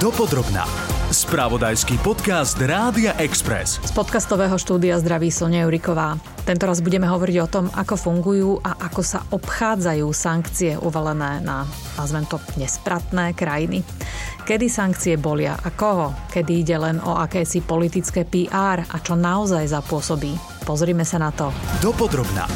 Dopodrobná. Spravodajský podcast Rádia Express. Z podcastového štúdia zdraví Sonia Juriková. Tento raz budeme hovoriť o tom, ako fungujú a ako sa obchádzajú sankcie uvalené na, nazvem to, nespratné krajiny. Kedy sankcie bolia a koho? Kedy ide len o akési politické PR a čo naozaj zapôsobí? Pozrime sa na to. Dopodrobná.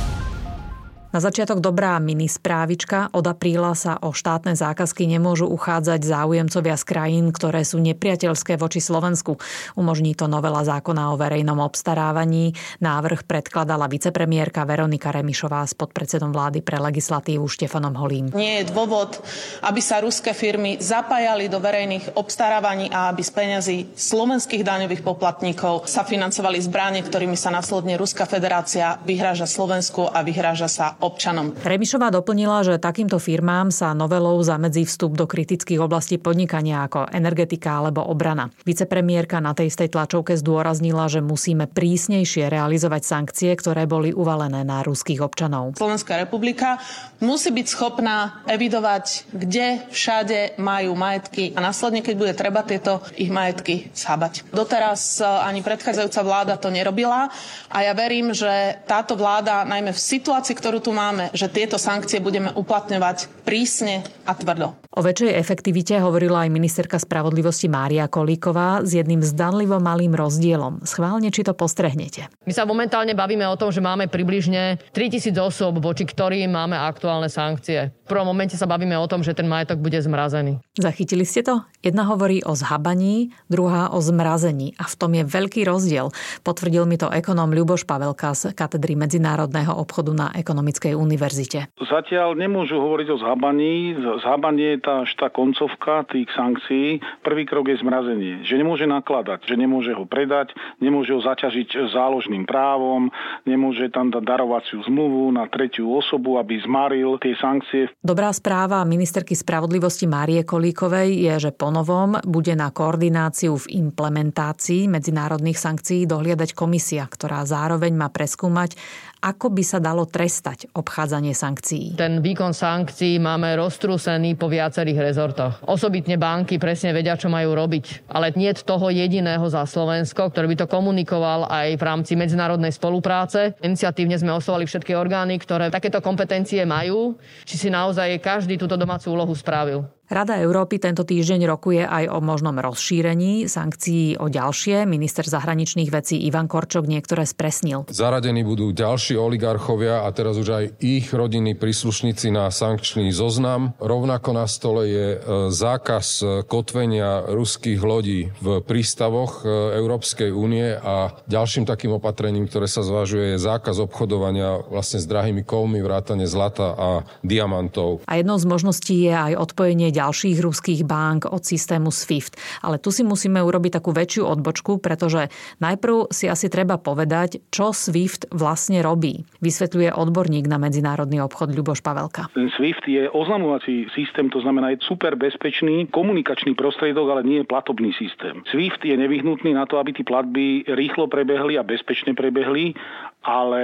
Na začiatok dobrá mini správička. Od apríla sa o štátne zákazky nemôžu uchádzať záujemcovia z krajín, ktoré sú nepriateľské voči Slovensku. Umožní to novela zákona o verejnom obstarávaní. Návrh predkladala vicepremiérka Veronika Remišová s podpredsedom vlády pre legislatívu Štefanom Holím. Nie je dôvod, aby sa ruské firmy zapájali do verejných obstarávaní a aby z peňazí slovenských daňových poplatníkov sa financovali zbranie, ktorými sa následne Ruská federácia vyhráža Slovensku a vyhráža sa občanom. Remišová doplnila, že takýmto firmám sa novelou zamedzí vstup do kritických oblastí podnikania ako energetika alebo obrana. Vicepremiérka na tej istej tlačovke zdôraznila, že musíme prísnejšie realizovať sankcie, ktoré boli uvalené na ruských občanov. Slovenská republika musí byť schopná evidovať, kde všade majú majetky a následne, keď bude treba tieto ich majetky schábať. Doteraz e, ani predchádzajúca vláda to nerobila a ja verím, že táto vláda, najmä v situácii, ktorú tu máme, že tieto sankcie budeme uplatňovať prísne a tvrdo. O väčšej efektivite hovorila aj ministerka spravodlivosti Mária Kolíková s jedným zdanlivo malým rozdielom. Schválne, či to postrehnete. My sa momentálne bavíme o tom, že máme približne 3000 osôb, voči ktorým máme aktuálne sankcie. V prvom momente sa bavíme o tom, že ten majetok bude zmrazený. Zachytili ste to? Jedna hovorí o zhabaní, druhá o zmrazení. A v tom je veľký rozdiel. Potvrdil mi to ekonóm Ľuboš Pavelka z katedry medzinárodného obchodu na Ekonomickej univerzite. Zatiaľ nemôžu hovoriť o zhabaní. Zhabanie je tá, tá koncovka tých sankcií. Prvý krok je zmrazenie. Že nemôže nakladať, že nemôže ho predať, nemôže ho zaťažiť záložným právom, nemôže tam dať darovaciu zmluvu na tretiu osobu, aby zmaril tie sankcie. Dobrá správa ministerky spravodlivosti Márie Kolíkovej je, že ponovom bude na koordináciu v implementácii medzinárodných sankcií dohliadať komisia, ktorá zároveň má preskúmať, ako by sa dalo trestať obchádzanie sankcií. Ten výkon sankcií máme roztrúsený po viacerých rezortoch. Osobitne banky presne vedia, čo majú robiť. Ale nie toho jediného za Slovensko, ktorý by to komunikoval aj v rámci medzinárodnej spolupráce. Iniciatívne sme oslovali všetky orgány, ktoré takéto kompetencie majú, či si naozaj každý túto domácu úlohu spravil. Rada Európy tento týždeň rokuje aj o možnom rozšírení sankcií o ďalšie. Minister zahraničných vecí Ivan Korčok niektoré spresnil. Zaradení budú ďalší oligarchovia a teraz už aj ich rodinní príslušníci na sankčný zoznam. Rovnako na stole je e, zákaz e, kotvenia ruských lodí v prístavoch e, Európskej únie a ďalším takým opatrením, ktoré sa zvažuje, je zákaz obchodovania vlastne s drahými kovmi, vrátane zlata a diamantov. A jednou z možností je aj odpojenie ďalších ruských bank od systému SWIFT. Ale tu si musíme urobiť takú väčšiu odbočku, pretože najprv si asi treba povedať, čo SWIFT vlastne robí. Vysvetľuje odborník na medzinárodný obchod Ľuboš Pavelka. Ten SWIFT je oznamovací systém, to znamená je super bezpečný komunikačný prostriedok, ale nie je platobný systém. SWIFT je nevyhnutný na to, aby tie platby rýchlo prebehli a bezpečne prebehli ale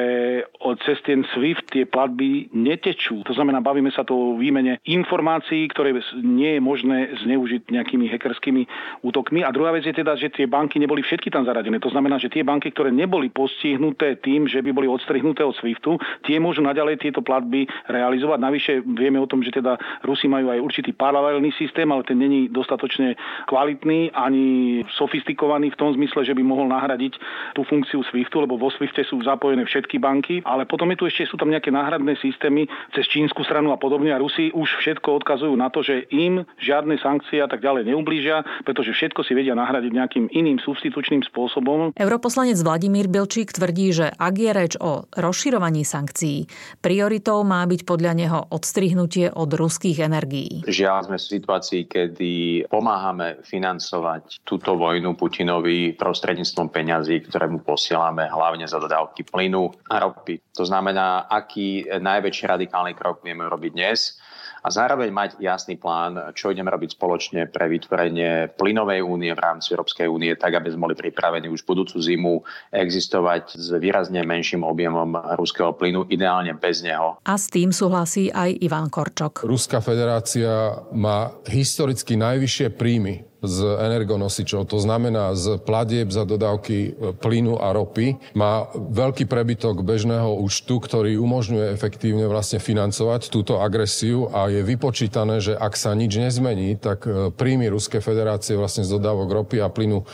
cez ten SWIFT tie platby netečú. To znamená, bavíme sa to o výmene informácií, ktoré nie je možné zneužiť nejakými hackerskými útokmi. A druhá vec je teda, že tie banky neboli všetky tam zaradené. To znamená, že tie banky, ktoré neboli postihnuté tým, že by boli odstrihnuté od SWIFTu, tie môžu naďalej tieto platby realizovať. Navyše vieme o tom, že teda Rusi majú aj určitý paralelný systém, ale ten není dostatočne kvalitný ani sofistikovaný v tom zmysle, že by mohol nahradiť tú funkciu SWIFTu, lebo vo SWIFTe sú zapojení zapojené všetky banky, ale potom je tu ešte sú tam nejaké náhradné systémy cez čínsku stranu a podobne a Rusi už všetko odkazujú na to, že im žiadne sankcie a tak ďalej neublížia, pretože všetko si vedia nahradiť nejakým iným substitučným spôsobom. Europoslanec Vladimír Bilčík tvrdí, že ak je reč o rozširovaní sankcií, prioritou má byť podľa neho odstrihnutie od ruských energií. Žiaľ sme v situácii, kedy pomáhame financovať túto vojnu Putinovi prostredníctvom peňazí, ktoré mu posielame hlavne za dodávky plynu a ropy. To znamená, aký najväčší radikálny krok vieme robiť dnes a zároveň mať jasný plán, čo ideme robiť spoločne pre vytvorenie plynovej únie v rámci Európskej únie, tak aby sme boli pripravení už budúcu zimu existovať s výrazne menším objemom ruského plynu, ideálne bez neho. A s tým súhlasí aj Ivan Korčok. Ruská federácia má historicky najvyššie príjmy z energonosičov, to znamená z platieb za dodávky e, plynu a ropy, má veľký prebytok bežného účtu, ktorý umožňuje efektívne vlastne financovať túto agresiu a je vypočítané, že ak sa nič nezmení, tak e, príjmy Ruskej federácie vlastne z dodávok ropy a plynu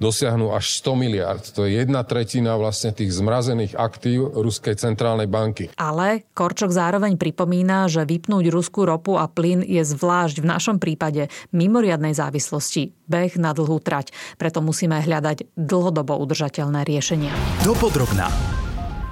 dosiahnu až 100 miliard. To je jedna tretina vlastne tých zmrazených aktív Ruskej centrálnej banky. Ale Korčok zároveň pripomína, že vypnúť ruskú ropu a plyn je zvlášť v našom prípade mimoriadnej závislosti spoločnosti beh na dlhú trať. Preto musíme hľadať dlhodobo udržateľné riešenia. Dopodrobná.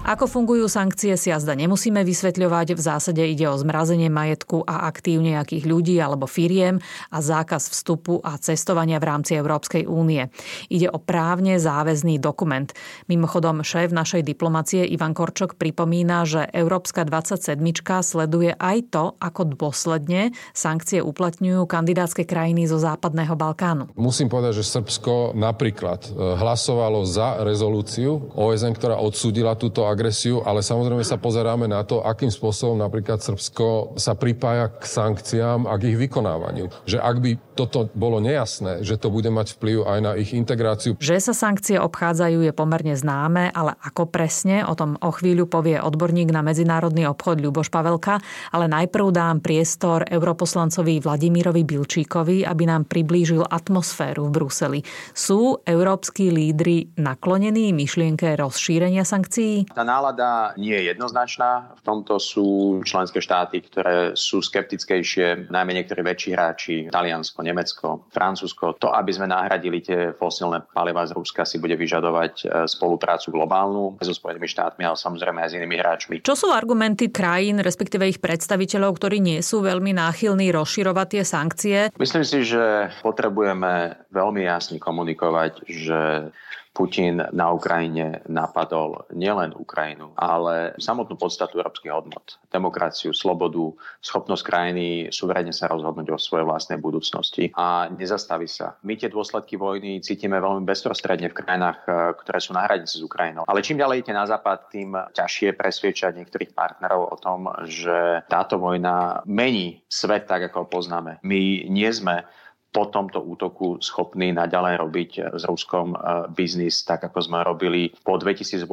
Ako fungujú sankcie si jazda nemusíme vysvetľovať. V zásade ide o zmrazenie majetku a aktív nejakých ľudí alebo firiem a zákaz vstupu a cestovania v rámci Európskej únie. Ide o právne záväzný dokument. Mimochodom, šéf našej diplomacie Ivan Korčok pripomína, že Európska 27 sleduje aj to, ako dôsledne sankcie uplatňujú kandidátske krajiny zo Západného Balkánu. Musím povedať, že Srbsko napríklad e, hlasovalo za rezolúciu OSN, ktorá odsúdila túto agresiu, ale samozrejme sa pozeráme na to, akým spôsobom napríklad Srbsko sa pripája k sankciám a k ich vykonávaniu. Že ak by toto bolo nejasné, že to bude mať vplyv aj na ich integráciu. Že sa sankcie obchádzajú je pomerne známe, ale ako presne, o tom o chvíľu povie odborník na medzinárodný obchod Ľuboš Pavelka, ale najprv dám priestor europoslancovi Vladimírovi Bilčíkovi, aby nám priblížil atmosféru v Bruseli. Sú európsky lídry naklonení myšlienke rozšírenia sankcií? Tá nálada nie je jednoznačná. V tomto sú členské štáty, ktoré sú skeptickejšie, najmä niektorí väčší hráči, Taliansko, Nemecko, Francúzsko. To, aby sme nahradili tie fosílne paliva z Ruska, si bude vyžadovať e, spoluprácu globálnu so Spojenými štátmi, ale samozrejme aj s inými hráčmi. Čo sú argumenty krajín, respektíve ich predstaviteľov, ktorí nie sú veľmi náchylní rozširovať tie sankcie? Myslím si, že potrebujeme veľmi jasne komunikovať, že Putin na Ukrajine napadol nielen Ukrajinu, ale samotnú podstatu európskych hodnot. Demokraciu, slobodu, schopnosť krajiny suverene sa rozhodnúť o svojej vlastnej budúcnosti a nezastaví sa. My tie dôsledky vojny cítime veľmi bezprostredne v krajinách, eh, ktoré sú na hranici s Ukrajinou. Ale čím ďalej idete na západ, tým ťažšie presviečať niektorých partnerov o tom, že táto vojna mení svet tak, ako ho poznáme. My nie sme po tomto útoku schopní naďalej robiť s Ruskom e, biznis, tak ako sme robili po 2008,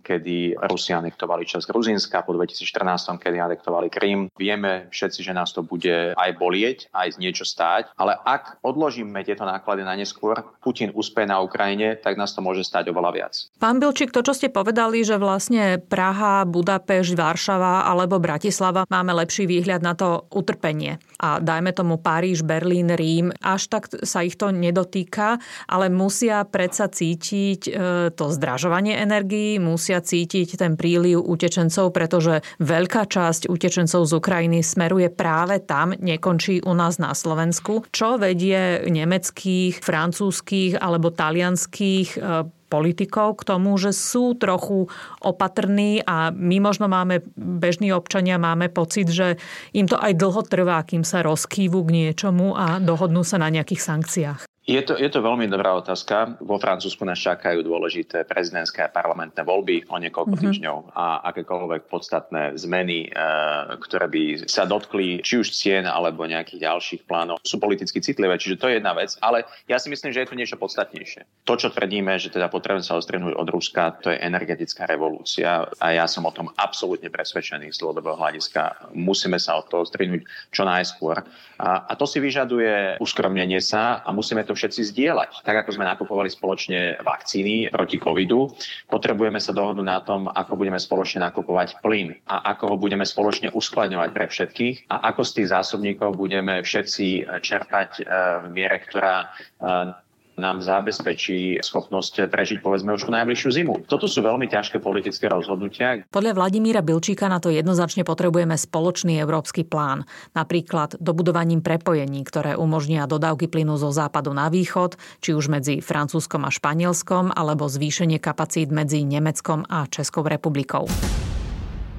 kedy Rusi anektovali časť Gruzínska, po 2014, kedy anektovali Krym. Vieme všetci, že nás to bude aj bolieť, aj niečo stáť, ale ak odložíme tieto náklady na neskôr, Putin úspeje na Ukrajine, tak nás to môže stať oveľa viac. Pán Bilčík, to, čo ste povedali, že vlastne Praha, Budapešť, Varšava alebo Bratislava máme lepší výhľad na to utrpenie. A dajme tomu Paríž, Berlín, Rím, až tak sa ich to nedotýka, ale musia predsa cítiť e, to zdražovanie energií, musia cítiť ten príliv utečencov, pretože veľká časť utečencov z Ukrajiny smeruje práve tam, nekončí u nás na Slovensku, čo vedie nemeckých, francúzských alebo talianských e, politikov k tomu, že sú trochu opatrní a my možno máme, bežní občania máme pocit, že im to aj dlho trvá, kým sa rozkývu k niečomu a dohodnú sa na nejakých sankciách. Je to, je to veľmi dobrá otázka. Vo Francúzsku nás čakajú dôležité prezidentské a parlamentné voľby o niekoľko mm-hmm. týždňov a akékoľvek podstatné zmeny, e, ktoré by sa dotkli či už cien alebo nejakých ďalších plánov, sú politicky citlivé. Čiže to je jedna vec. Ale ja si myslím, že je tu niečo podstatnejšie. To, čo tvrdíme, že teda potrebujeme sa odstrihnúť od Ruska, to je energetická revolúcia a ja som o tom absolútne presvedčený z dlhodobého hľadiska. Musíme sa od toho odstrihnúť čo najskôr. A, a to si vyžaduje uskromnenie sa a musíme to všetci zdieľať. Tak ako sme nakupovali spoločne vakcíny proti covidu, potrebujeme sa dohodnúť na tom, ako budeme spoločne nakupovať plyn a ako ho budeme spoločne uskladňovať pre všetkých a ako z tých zásobníkov budeme všetci čerpať eh, v miere, ktorá eh, nám zabezpečí schopnosť prežiť povedzme už najbližšiu zimu. Toto sú veľmi ťažké politické rozhodnutia. Podľa Vladimíra Bilčíka na to jednoznačne potrebujeme spoločný európsky plán. Napríklad dobudovaním prepojení, ktoré umožnia dodávky plynu zo západu na východ, či už medzi Francúzskom a Španielskom, alebo zvýšenie kapacít medzi Nemeckom a Českou republikou.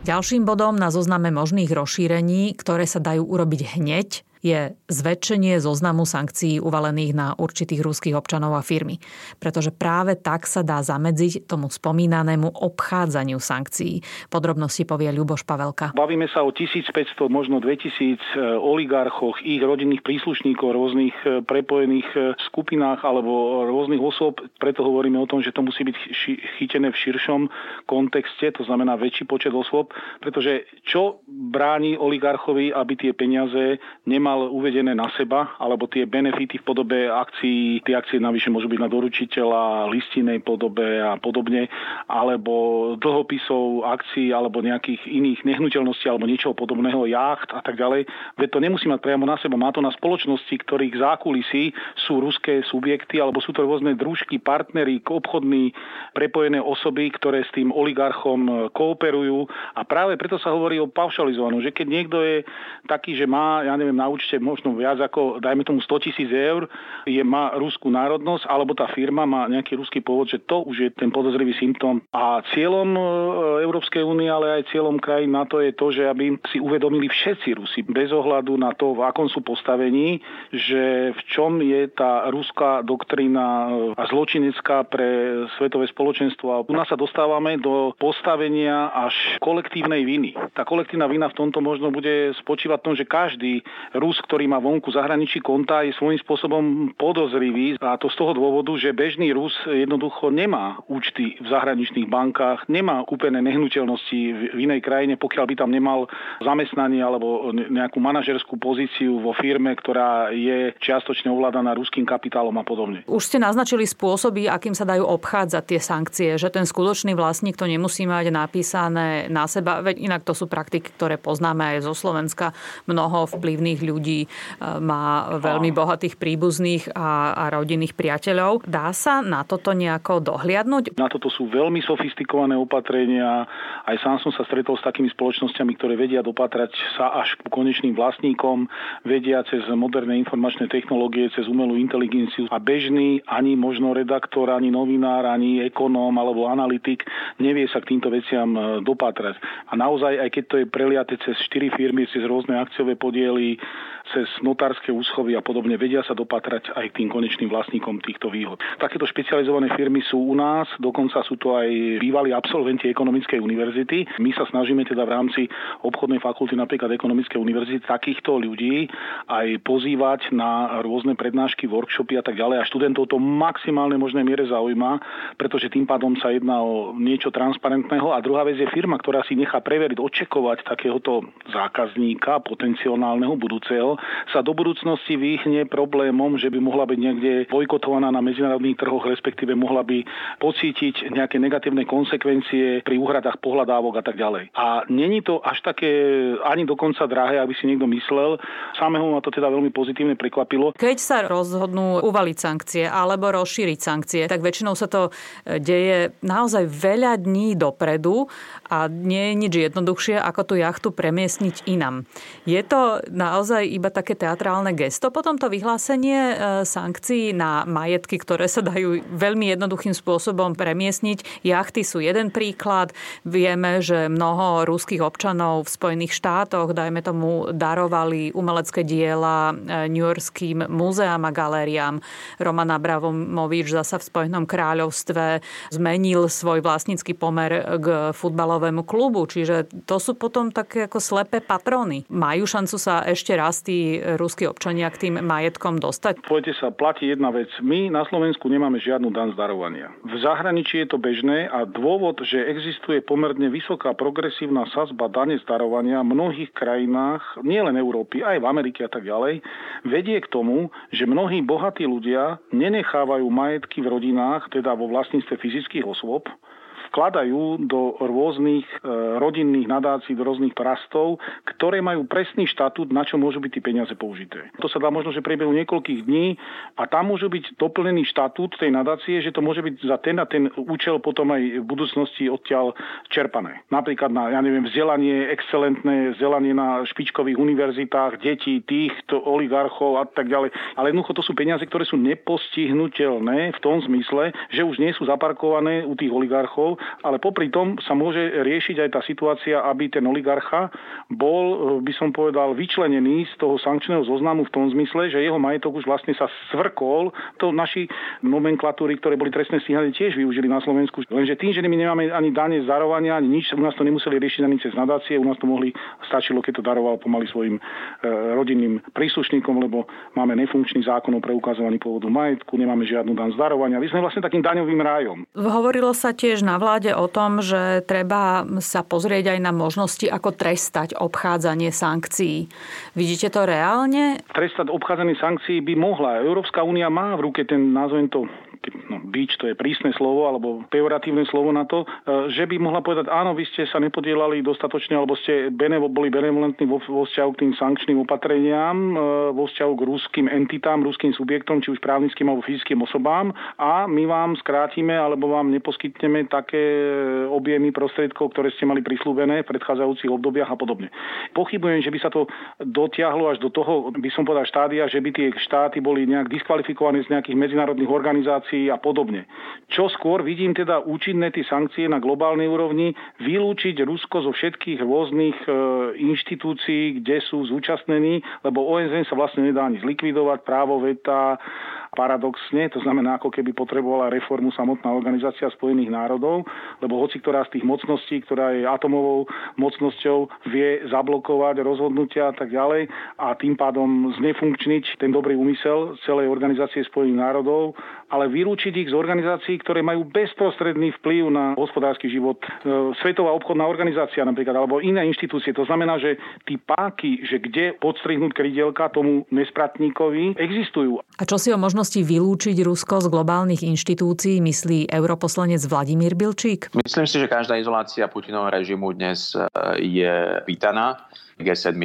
Ďalším bodom na zozname možných rozšírení, ktoré sa dajú urobiť hneď, je zväčšenie zoznamu sankcií uvalených na určitých ruských občanov a firmy. Pretože práve tak sa dá zamedziť tomu spomínanému obchádzaniu sankcií. Podrobnosti povie Ľuboš Pavelka. Bavíme sa o 1500, možno 2000 e, oligarchoch, ich rodinných príslušníkov, rôznych e, prepojených e, skupinách alebo rôznych osôb. Preto hovoríme o tom, že to musí byť chytené v širšom kontexte, to znamená väčší počet osôb, pretože čo bráni oligarchovi, aby tie peniaze nemal uvedené na seba, alebo tie benefity v podobe akcií, tie akcie navyše môžu byť na doručiteľa, listinej podobe a podobne, alebo dlhopisov, akcií, alebo nejakých iných nehnuteľností, alebo niečoho podobného, jacht a tak ďalej. Veď to nemusí mať priamo na seba. Má to na spoločnosti, ktorých zákulisí sú ruské subjekty, alebo sú to rôzne družky, partnery, obchodní, prepojené osoby, ktoré s tým oligarchom kooperujú. A práve preto sa hovorí o paušalizovanom, že keď niekto je taký, že má, ja neviem, na možno viac ako, dajme tomu 100 tisíc eur, je, má ruskú národnosť, alebo tá firma má nejaký ruský pôvod, že to už je ten podozrivý symptóm. A cieľom e, Európskej únie, ale aj cieľom krajín na to je to, že aby si uvedomili všetci Rusi, bez ohľadu na to, v akom sú postavení, že v čom je tá ruská doktrína e, a zločinecká pre svetové spoločenstvo. A u nás sa dostávame do postavenia až kolektívnej viny. Tá kolektívna vina v tomto možno bude spočívať v tom, že každý Rus, ktorý má vonku zahraničí konta, je svojím spôsobom podozrivý. A to z toho dôvodu, že bežný Rus jednoducho nemá účty v zahraničných bankách, nemá kúpené nehnuteľnosti v inej krajine, pokiaľ by tam nemal zamestnanie alebo nejakú manažerskú pozíciu vo firme, ktorá je čiastočne ovládaná ruským kapitálom a podobne. Už ste naznačili spôsoby, akým sa dajú obchádzať tie sankcie, že ten skutočný vlastník to nemusí mať napísané na seba, veď inak to sú praktiky, ktoré poznáme aj zo Slovenska. Mnoho vplyvných ľudí e, má veľmi bohatých príbuzných a, a rodinných priateľov. Dá sa na toto nejako dohliadnúť? Na toto sú veľmi sofistikované opatrenia. Aj sám som sa stretol s takými spoločnosťami, ktoré vedia dopatrať sa až k konečným vlastníkom, vedia cez moderné informačné technológie, cez umelú inteligenciu a bežný ani možno redaktor, ani novinár, ani ekonóm alebo analytik nevie sa k týmto veciam e, dopatrať. A naozaj, aj keď to je preliate cez štyri firmy, cez rôzne akciové podiely, cez notárske úschovy a podobne vedia sa dopatrať aj k tým konečným vlastníkom týchto výhod. Takéto špecializované firmy sú u nás, dokonca sú to aj bývalí absolventi ekonomickej univerzity. My sa snažíme teda v rámci obchodnej fakulty napríklad ekonomickej univerzity takýchto ľudí aj pozývať na rôzne prednášky, workshopy a tak ďalej. A študentov to maximálne možnej miere zaujíma, pretože tým pádom sa jedná o niečo transparentného. A druhá vec je firma, ktorá si nechá preveriť, očekovať takéhoto zákazníka, potenciálneho budúceho, sa do budúcnosti vyhne problémom, že by mohla byť niekde bojkotovaná na medzinárodných trhoch, respektíve mohla by pocítiť nejaké negatívne konsekvencie pri úhradách pohľadávok a tak ďalej. A není to až také ani dokonca drahé, aby si niekto myslel. Samého ma to teda veľmi pozitívne prekvapilo. Keď sa rozhodnú uvaliť sankcie alebo rozšíriť sankcie, tak väčšinou sa to e, deje naozaj veľa dní dopredu a nie je nič jednoduchšie, ako tú jachtu premiestniť inam. Je to naozaj iba také teatrálne gesto. Potom to vyhlásenie e, sankcií na majetky, ktoré sa dajú veľmi jednoduchým spôsobom premiesniť. Jachty sú jeden príklad. Vieme, že mnoho ruských občanov v Spojených štátoch, dajme tomu, darovali umelecké diela e, New Yorkským múzeám a galériám. Roman Abramovič zasa v Spojenom kráľovstve zmenil svoj vlastnícky pomer k futbalovému klubu. Čiže to sú potom také ako slepé patrony. Majú šancu sa ešte raz tí tí ruskí občania k tým majetkom dostať? Pojďte sa, platí jedna vec. My na Slovensku nemáme žiadnu dan z darovania. V zahraničí je to bežné a dôvod, že existuje pomerne vysoká progresívna sazba dane z darovania v mnohých krajinách, nielen Európy, aj v Amerike a tak ďalej, vedie k tomu, že mnohí bohatí ľudia nenechávajú majetky v rodinách, teda vo vlastníctve fyzických osôb, vkladajú do rôznych e, rodinných nadácií, do rôznych trastov, ktoré majú presný štatút, na čo môžu byť tie peniaze použité. To sa dá možno, že priebehu niekoľkých dní a tam môže byť doplnený štatút tej nadácie, že to môže byť za ten a ten účel potom aj v budúcnosti odtiaľ čerpané. Napríklad na, ja neviem, vzdelanie, excelentné vzdelanie na špičkových univerzitách, detí, týchto oligarchov a tak ďalej. Ale jednoducho to sú peniaze, ktoré sú nepostihnutelné v tom zmysle, že už nie sú zaparkované u tých oligarchov, ale popri tom sa môže riešiť aj tá situácia, aby ten oligarcha bol, by som povedal, vyčlenený z toho sankčného zoznamu v tom zmysle, že jeho majetok už vlastne sa svrkol. To naši nomenklatúry, ktoré boli trestné stíhané, tiež využili na Slovensku. Lenže tým, že my nemáme ani dane z ani nič, u nás to nemuseli riešiť ani cez nadácie, u nás to mohli, stačilo, keď to daroval pomaly svojim e, rodinným príslušníkom, lebo máme nefunkčný zákon o preukazovaní pôvodu majetku, nemáme žiadnu dan z darovania. My sme vlastne takým daňovým rájom. Hovorilo sa tiež na vláde o tom, že treba sa pozrieť aj na možnosti, ako trestať obchádzanie sankcií. Vidíte to reálne? Trestať obchádzanie sankcií by mohla. Európska únia má v ruke ten, nazvem to, no, bič, to je prísne slovo, alebo pejoratívne slovo na to, e, že by mohla povedať, áno, vy ste sa nepodielali dostatočne, alebo ste benevo, boli benevolentní vo, vo vzťahu k tým sankčným opatreniam, e, vo vzťahu k ruským entitám, ruským subjektom, či už právnickým alebo fyzickým osobám a my vám skrátime alebo vám neposkytneme také objemy prostriedkov, ktoré ste mali prislúbené v predchádzajúcich obdobiach a podobne. Pochybujem, že by sa to dotiahlo až do toho, by som povedal, štádia, že by tie štáty boli nejak diskvalifikované z nejakých medzinárodných organizácií sankcií a podobne. Čo skôr vidím teda účinné tie sankcie na globálnej úrovni, vylúčiť Rusko zo všetkých rôznych e, inštitúcií, kde sú zúčastnení, lebo OSN sa vlastne nedá ani zlikvidovať, právo veta, paradoxne, to znamená, ako keby potrebovala reformu samotná organizácia Spojených národov, lebo hoci ktorá z tých mocností, ktorá je atomovou mocnosťou, vie zablokovať rozhodnutia a tak ďalej a tým pádom znefunkčniť ten dobrý úmysel celej organizácie Spojených národov, ale vylúčiť ich z organizácií, ktoré majú bezprostredný vplyv na hospodársky život. E, Svetová obchodná organizácia napríklad, alebo iné inštitúcie. To znamená, že tí páky, že kde podstrihnúť krydielka tomu nespratníkovi, existujú. A čo si o možnosti vylúčiť Rusko z globálnych inštitúcií myslí europoslanec Vladimír Bilčík? Myslím si, že každá izolácia Putinovho režimu dnes e, je vítaná. G7,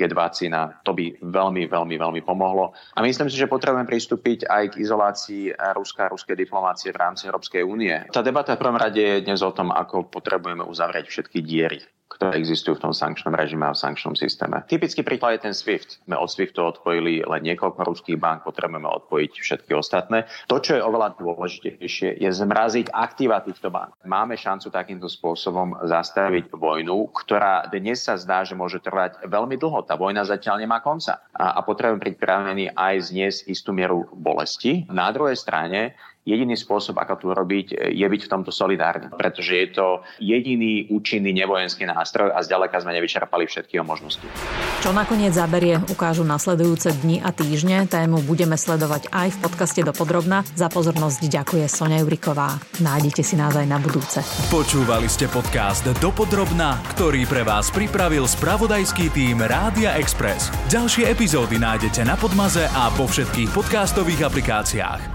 G20, to by veľmi, veľmi, veľmi pomohlo. A myslím si, že potrebujeme pristúpiť aj k izolácii Ruska a ruskej diplomácie v rámci Európskej únie. Tá debata v prvom rade je dnes o tom, ako potrebujeme uzavrieť všetky diery ktoré existujú v tom sankčnom režime a v sankčnom systéme. Typický príklad je ten SWIFT. My od SWIFTu odpojili len niekoľko ruských bank, potrebujeme odpojiť všetky ostatné. To, čo je oveľa dôležitejšie, je zmraziť aktíva týchto bank. Máme šancu takýmto spôsobom zastaviť vojnu, ktorá dnes sa zdá, že môže trvať veľmi dlho. Tá vojna zatiaľ nemá konca. A, a potrebujeme pripravený aj zniesť istú mieru bolesti. Na druhej strane Jediný spôsob, ako tu robiť, je byť v tomto solidárny, pretože je to jediný účinný nevojenský nástroj a zďaleka sme nevyčerpali všetky jeho možnosti. Čo nakoniec zaberie, ukážu nasledujúce dni a týždne. Tému budeme sledovať aj v podcaste do podrobna. Za pozornosť ďakuje Sonia Juriková. Nájdete si nás aj na budúce. Počúvali ste podcast Dopodrobna, ktorý pre vás pripravil spravodajský tým Rádia Express. Ďalšie epizódy nájdete na Podmaze a vo všetkých podcastových aplikáciách.